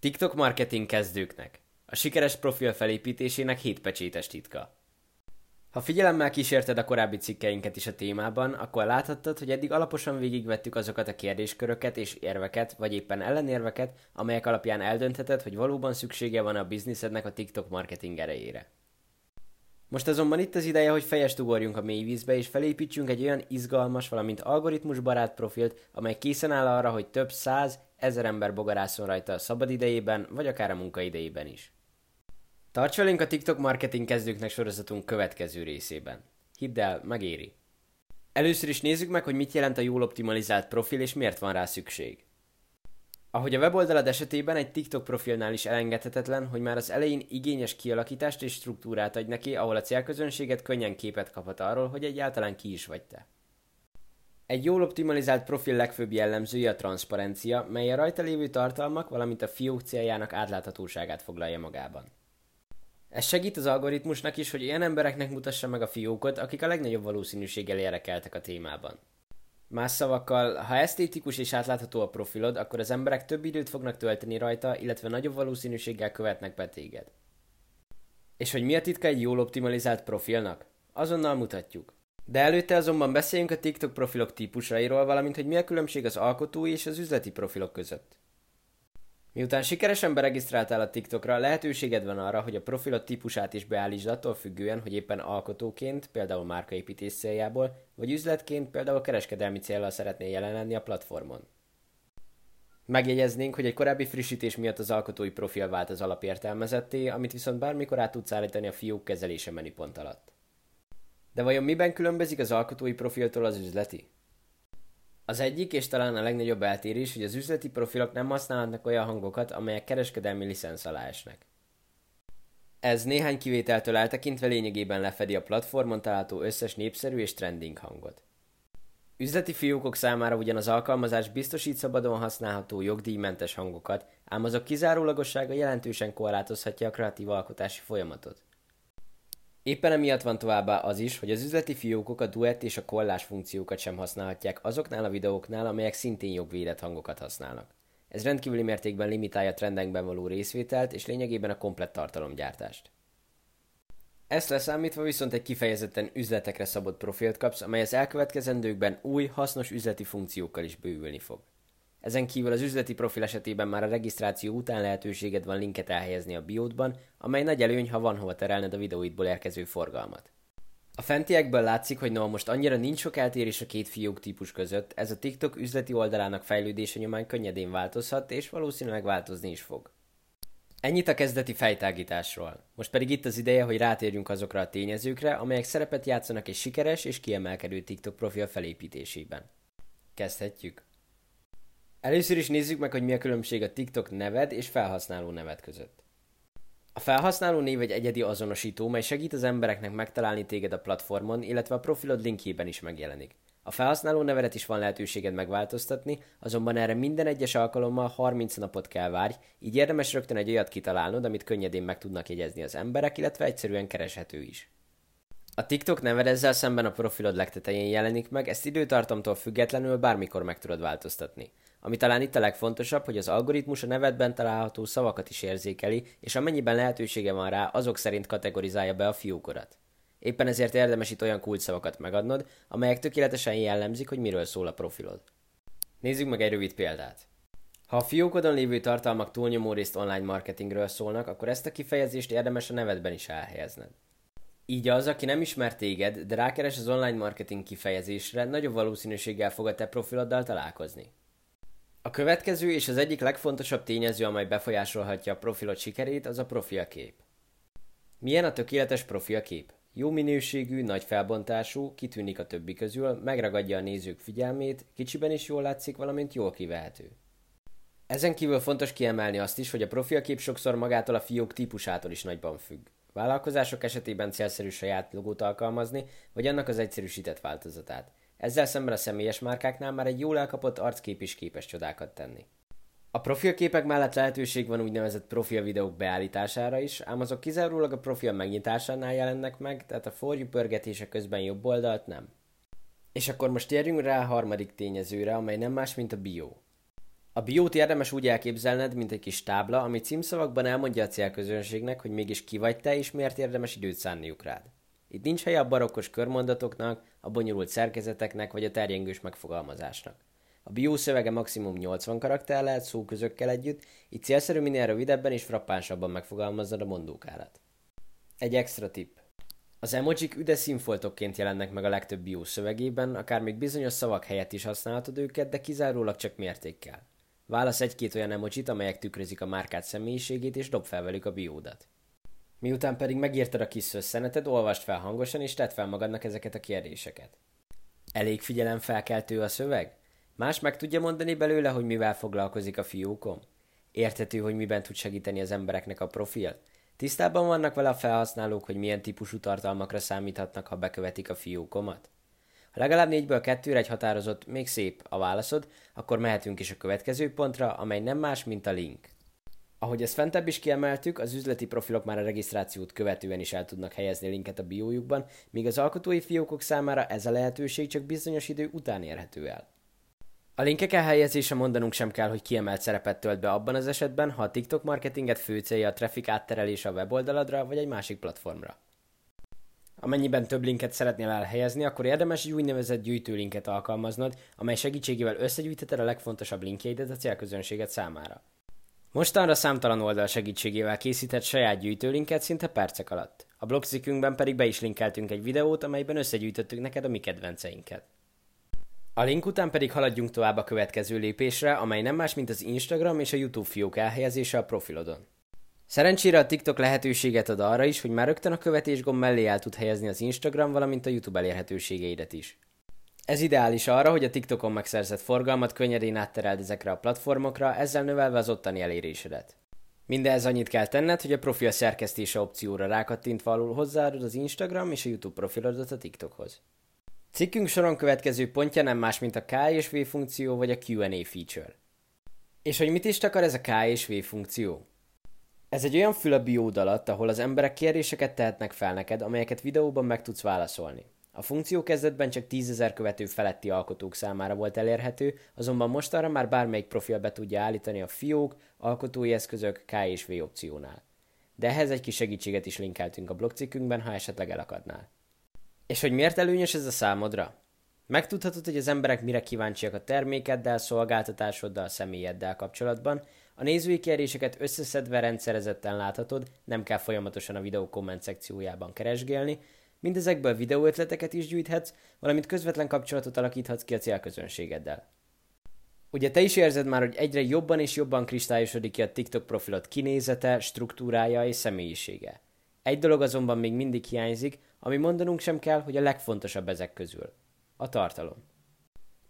TikTok marketing kezdőknek. A sikeres profil felépítésének 7 pecsétes titka. Ha figyelemmel kísérted a korábbi cikkeinket is a témában, akkor láthattad, hogy eddig alaposan végigvettük azokat a kérdésköröket és érveket, vagy éppen ellenérveket, amelyek alapján eldöntheted, hogy valóban szüksége van a bizniszednek a TikTok marketing erejére. Most azonban itt az ideje, hogy fejest ugorjunk a mélyvízbe, és felépítsünk egy olyan izgalmas, valamint algoritmusbarát profilt, amely készen áll arra, hogy több száz, ezer ember bogarászon rajta a szabad idejében, vagy akár a munkaidejében is. Tarts velünk a TikTok marketing kezdőknek sorozatunk következő részében. Hidd el, megéri. Először is nézzük meg, hogy mit jelent a jól optimalizált profil, és miért van rá szükség. Ahogy a weboldalad esetében egy TikTok profilnál is elengedhetetlen, hogy már az elején igényes kialakítást és struktúrát adj neki, ahol a célközönséget könnyen képet kaphat arról, hogy egyáltalán ki is vagy te. Egy jól optimalizált profil legfőbb jellemzője a transzparencia, mely a rajta lévő tartalmak, valamint a fiók céljának átláthatóságát foglalja magában. Ez segít az algoritmusnak is, hogy olyan embereknek mutassa meg a fiókot, akik a legnagyobb valószínűséggel érdekeltek a témában. Más szavakkal, ha esztétikus és átlátható a profilod, akkor az emberek több időt fognak tölteni rajta, illetve nagyobb valószínűséggel követnek be téged. És hogy mi a titka egy jól optimalizált profilnak? Azonnal mutatjuk. De előtte azonban beszéljünk a TikTok profilok típusairól, valamint hogy mi a különbség az alkotói és az üzleti profilok között. Miután sikeresen beregisztráltál a TikTokra, lehetőséged van arra, hogy a profilod típusát is beállítsd attól függően, hogy éppen alkotóként, például márkaépítés céljából, vagy üzletként, például kereskedelmi célral szeretnél jelen lenni a platformon. Megjegyeznénk, hogy egy korábbi frissítés miatt az alkotói profil vált az alapértelmezetté, amit viszont bármikor át tudsz állítani a fiók kezelése menüpont alatt. De vajon miben különbözik az alkotói profiltól az üzleti? Az egyik és talán a legnagyobb eltérés, hogy az üzleti profilok nem használhatnak olyan hangokat, amelyek kereskedelmi licensz alá esnek. Ez néhány kivételtől eltekintve lényegében lefedi a platformon található összes népszerű és trending hangot. Üzleti fiókok számára ugyan az alkalmazás biztosít szabadon használható jogdíjmentes hangokat, ám azok kizárólagossága jelentősen korlátozhatja a kreatív alkotási folyamatot. Éppen emiatt van továbbá az is, hogy az üzleti fiókok a duett és a kollás funkciókat sem használhatják azoknál a videóknál, amelyek szintén jogvédett hangokat használnak. Ez rendkívüli mértékben limitálja trendekben való részvételt és lényegében a komplett tartalomgyártást. Ezt leszámítva viszont egy kifejezetten üzletekre szabott profilt kapsz, amely az elkövetkezendőkben új, hasznos üzleti funkciókkal is bővülni fog. Ezen kívül az üzleti profil esetében már a regisztráció után lehetőséged van linket elhelyezni a biódban, amely nagy előny, ha van hova terelned a videóidból érkező forgalmat. A fentiekből látszik, hogy noha most annyira nincs sok eltérés a két fiók típus között, ez a TikTok üzleti oldalának fejlődése nyomán könnyedén változhat, és valószínűleg változni is fog. Ennyit a kezdeti fejtágításról. Most pedig itt az ideje, hogy rátérjünk azokra a tényezőkre, amelyek szerepet játszanak egy sikeres és kiemelkedő TikTok profil felépítésében. Kezdhetjük. Először is nézzük meg, hogy mi a különbség a TikTok neved és felhasználó neved között. A felhasználó név egy egyedi azonosító, mely segít az embereknek megtalálni téged a platformon, illetve a profilod linkjében is megjelenik. A felhasználó nevedet is van lehetőséged megváltoztatni, azonban erre minden egyes alkalommal 30 napot kell várj, így érdemes rögtön egy olyat kitalálnod, amit könnyedén meg tudnak jegyezni az emberek, illetve egyszerűen kereshető is. A TikTok neved ezzel szemben a profilod legtetején jelenik meg, ezt időtartamtól függetlenül bármikor meg tudod változtatni. Ami talán itt a legfontosabb, hogy az algoritmus a nevedben található szavakat is érzékeli, és amennyiben lehetősége van rá, azok szerint kategorizálja be a fiókodat. Éppen ezért érdemes itt olyan kulcsszavakat megadnod, amelyek tökéletesen jellemzik, hogy miről szól a profilod. Nézzük meg egy rövid példát. Ha a fiókodon lévő tartalmak túlnyomó részt online marketingről szólnak, akkor ezt a kifejezést érdemes a nevedben is elhelyezned. Így az, aki nem ismer téged, de rákeres az online marketing kifejezésre, nagyobb valószínűséggel fog a te profiloddal találkozni. A következő és az egyik legfontosabb tényező, amely befolyásolhatja a profilod sikerét, az a profilkép. Milyen a tökéletes profilkép? Jó minőségű, nagy felbontású, kitűnik a többi közül, megragadja a nézők figyelmét, kicsiben is jól látszik, valamint jól kivehető. Ezen kívül fontos kiemelni azt is, hogy a profilkép sokszor magától a fiók típusától is nagyban függ. Vállalkozások esetében célszerű saját logót alkalmazni, vagy annak az egyszerűsített változatát. Ezzel szemben a személyes márkáknál már egy jól elkapott arckép is képes csodákat tenni. A profilképek mellett lehetőség van úgynevezett profilvideók beállítására is, ám azok kizárólag a profil megnyitásánál jelennek meg, tehát a for you pörgetése közben jobb oldalt nem. És akkor most térjünk rá a harmadik tényezőre, amely nem más, mint a bio. A biót érdemes úgy elképzelned, mint egy kis tábla, ami címszavakban elmondja a célközönségnek, hogy mégis ki vagy te, és miért érdemes időt szánniuk rád. Itt nincs helye a barokkos körmondatoknak, a bonyolult szerkezeteknek vagy a terjengős megfogalmazásnak. A bió szövege maximum 80 karakter lehet szóközökkel együtt, így célszerű minél rövidebben és frappánsabban megfogalmaznod a mondókárat. Egy extra tip. Az emojik üde színfoltokként jelennek meg a legtöbb bió szövegében, akár még bizonyos szavak helyett is használhatod őket, de kizárólag csak mértékkel. Válasz egy-két olyan emojit, amelyek tükrözik a márkát személyiségét, és dob fel velük a biódat. Miután pedig megírtad a kis szösszeneted, olvast fel hangosan, és tedd fel magadnak ezeket a kérdéseket. Elég figyelemfelkeltő a szöveg? Más meg tudja mondani belőle, hogy mivel foglalkozik a fiókom? Érthető, hogy miben tud segíteni az embereknek a profil? Tisztában vannak vele a felhasználók, hogy milyen típusú tartalmakra számíthatnak, ha bekövetik a fiókomat? Ha legalább négyből kettőre egy határozott, még szép a válaszod, akkor mehetünk is a következő pontra, amely nem más, mint a link. Ahogy ezt fentebb is kiemeltük, az üzleti profilok már a regisztrációt követően is el tudnak helyezni linket a biójukban, míg az alkotói fiókok számára ez a lehetőség csak bizonyos idő után érhető el. A linkek elhelyezése mondanunk sem kell, hogy kiemelt szerepet tölt be abban az esetben, ha a TikTok marketinget fő célja a traffic átterelése a weboldaladra vagy egy másik platformra. Amennyiben több linket szeretnél elhelyezni, akkor érdemes egy úgynevezett gyűjtőlinket alkalmaznod, amely segítségével összegyűjtheted a legfontosabb linkjeidet a célközönséget számára. Mostanra számtalan oldal segítségével készített saját gyűjtőlinket szinte percek alatt. A blogcikkünkben pedig be is linkeltünk egy videót, amelyben összegyűjtöttük neked a mi kedvenceinket. A link után pedig haladjunk tovább a következő lépésre, amely nem más, mint az Instagram és a YouTube fiók elhelyezése a profilodon. Szerencsére a TikTok lehetőséget ad arra is, hogy már rögtön a követés gomb mellé el tud helyezni az Instagram, valamint a YouTube elérhetőségeidet is. Ez ideális arra, hogy a TikTokon megszerzett forgalmat könnyedén áttereld ezekre a platformokra, ezzel növelve az ottani elérésedet. Mindez annyit kell tenned, hogy a profil szerkesztése opcióra rákattintva alul hozzáadod az Instagram és a YouTube profilodat a TikTokhoz. Cikkünk soron következő pontja nem más, mint a K és V funkció vagy a Q&A feature. És hogy mit is takar ez a K és V funkció? Ez egy olyan fül a ahol az emberek kérdéseket tehetnek fel neked, amelyeket videóban meg tudsz válaszolni. A funkció kezdetben csak 10.000 követő feletti alkotók számára volt elérhető, azonban mostanra már bármelyik profil be tudja állítani a fiók, alkotói eszközök K és V opciónál. De ehhez egy kis segítséget is linkeltünk a blogcikkünkben, ha esetleg elakadnál. És hogy miért előnyös ez a számodra? Megtudhatod, hogy az emberek mire kíváncsiak a termékeddel, szolgáltatásoddal, személyeddel kapcsolatban, a nézői kérdéseket összeszedve rendszerezetten láthatod, nem kell folyamatosan a videó komment szekciójában keresgélni, mindezekből videóötleteket is gyűjthetsz, valamint közvetlen kapcsolatot alakíthatsz ki a célközönségeddel. Ugye te is érzed már, hogy egyre jobban és jobban kristályosodik ki a TikTok profilod kinézete, struktúrája és személyisége. Egy dolog azonban még mindig hiányzik, ami mondanunk sem kell, hogy a legfontosabb ezek közül. A tartalom.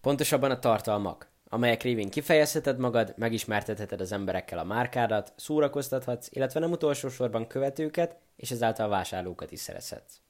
Pontosabban a tartalmak, amelyek révén kifejezheted magad, megismertetheted az emberekkel a márkádat, szórakoztathatsz, illetve nem utolsó sorban követőket és ezáltal vásárlókat is szerezhetsz.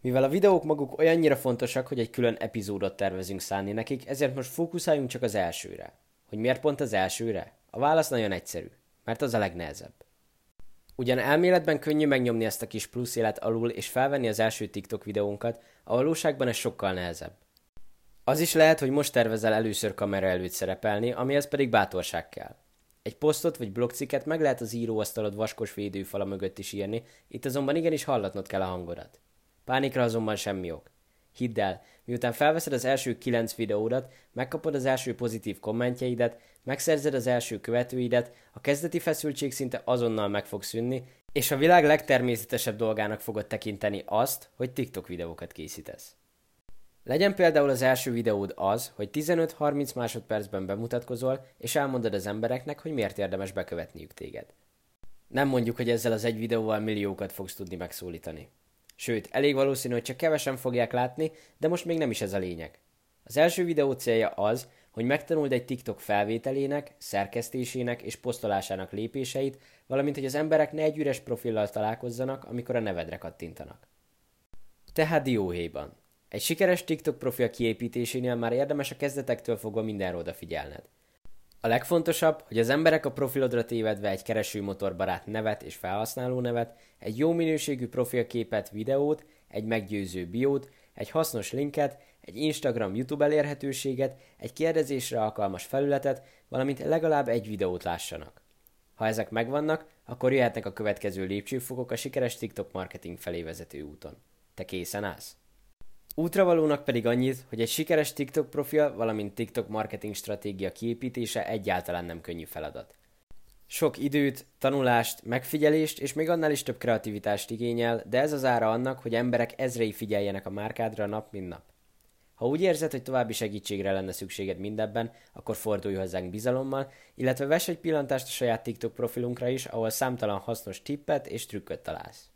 Mivel a videók maguk olyannyira fontosak, hogy egy külön epizódot tervezünk szánni nekik, ezért most fókuszáljunk csak az elsőre. Hogy miért pont az elsőre? A válasz nagyon egyszerű, mert az a legnehezebb. Ugyan elméletben könnyű megnyomni ezt a kis plusz élet alul és felvenni az első TikTok videónkat, a valóságban ez sokkal nehezebb. Az is lehet, hogy most tervezel először kamera előtt szerepelni, amihez pedig bátorság kell. Egy posztot vagy blogcikket meg lehet az íróasztalod vaskos védőfala mögött is írni, itt azonban igenis hallatnod kell a hangodat. Pánikra azonban semmi ok. Hidd el, miután felveszed az első kilenc videódat, megkapod az első pozitív kommentjeidet, megszerzed az első követőidet, a kezdeti feszültség szinte azonnal meg fog szűnni, és a világ legtermészetesebb dolgának fogod tekinteni azt, hogy TikTok videókat készítesz. Legyen például az első videód az, hogy 15-30 másodpercben bemutatkozol, és elmondod az embereknek, hogy miért érdemes bekövetniük téged. Nem mondjuk, hogy ezzel az egy videóval milliókat fogsz tudni megszólítani. Sőt, elég valószínű, hogy csak kevesen fogják látni, de most még nem is ez a lényeg. Az első videó célja az, hogy megtanuld egy TikTok felvételének, szerkesztésének és posztolásának lépéseit, valamint hogy az emberek ne egy üres profillal találkozzanak, amikor a nevedre kattintanak. Tehát dióhéjban. Egy sikeres TikTok profil kiépítésénél már érdemes a kezdetektől fogva mindenre odafigyelned. A legfontosabb, hogy az emberek a profilodra tévedve egy keresőmotorbarát nevet és felhasználó nevet, egy jó minőségű profilképet, videót, egy meggyőző biót, egy hasznos linket, egy Instagram YouTube elérhetőséget, egy kérdezésre alkalmas felületet, valamint legalább egy videót lássanak. Ha ezek megvannak, akkor jöhetnek a következő lépcsőfokok a sikeres TikTok marketing felé vezető úton. Te készen állsz? Útravalónak pedig annyit, hogy egy sikeres TikTok profil, valamint TikTok marketing stratégia kiépítése egyáltalán nem könnyű feladat. Sok időt, tanulást, megfigyelést és még annál is több kreativitást igényel, de ez az ára annak, hogy emberek ezrei figyeljenek a márkádra nap mint nap. Ha úgy érzed, hogy további segítségre lenne szükséged mindebben, akkor fordulj hozzánk bizalommal, illetve vess egy pillantást a saját TikTok profilunkra is, ahol számtalan hasznos tippet és trükköt találsz.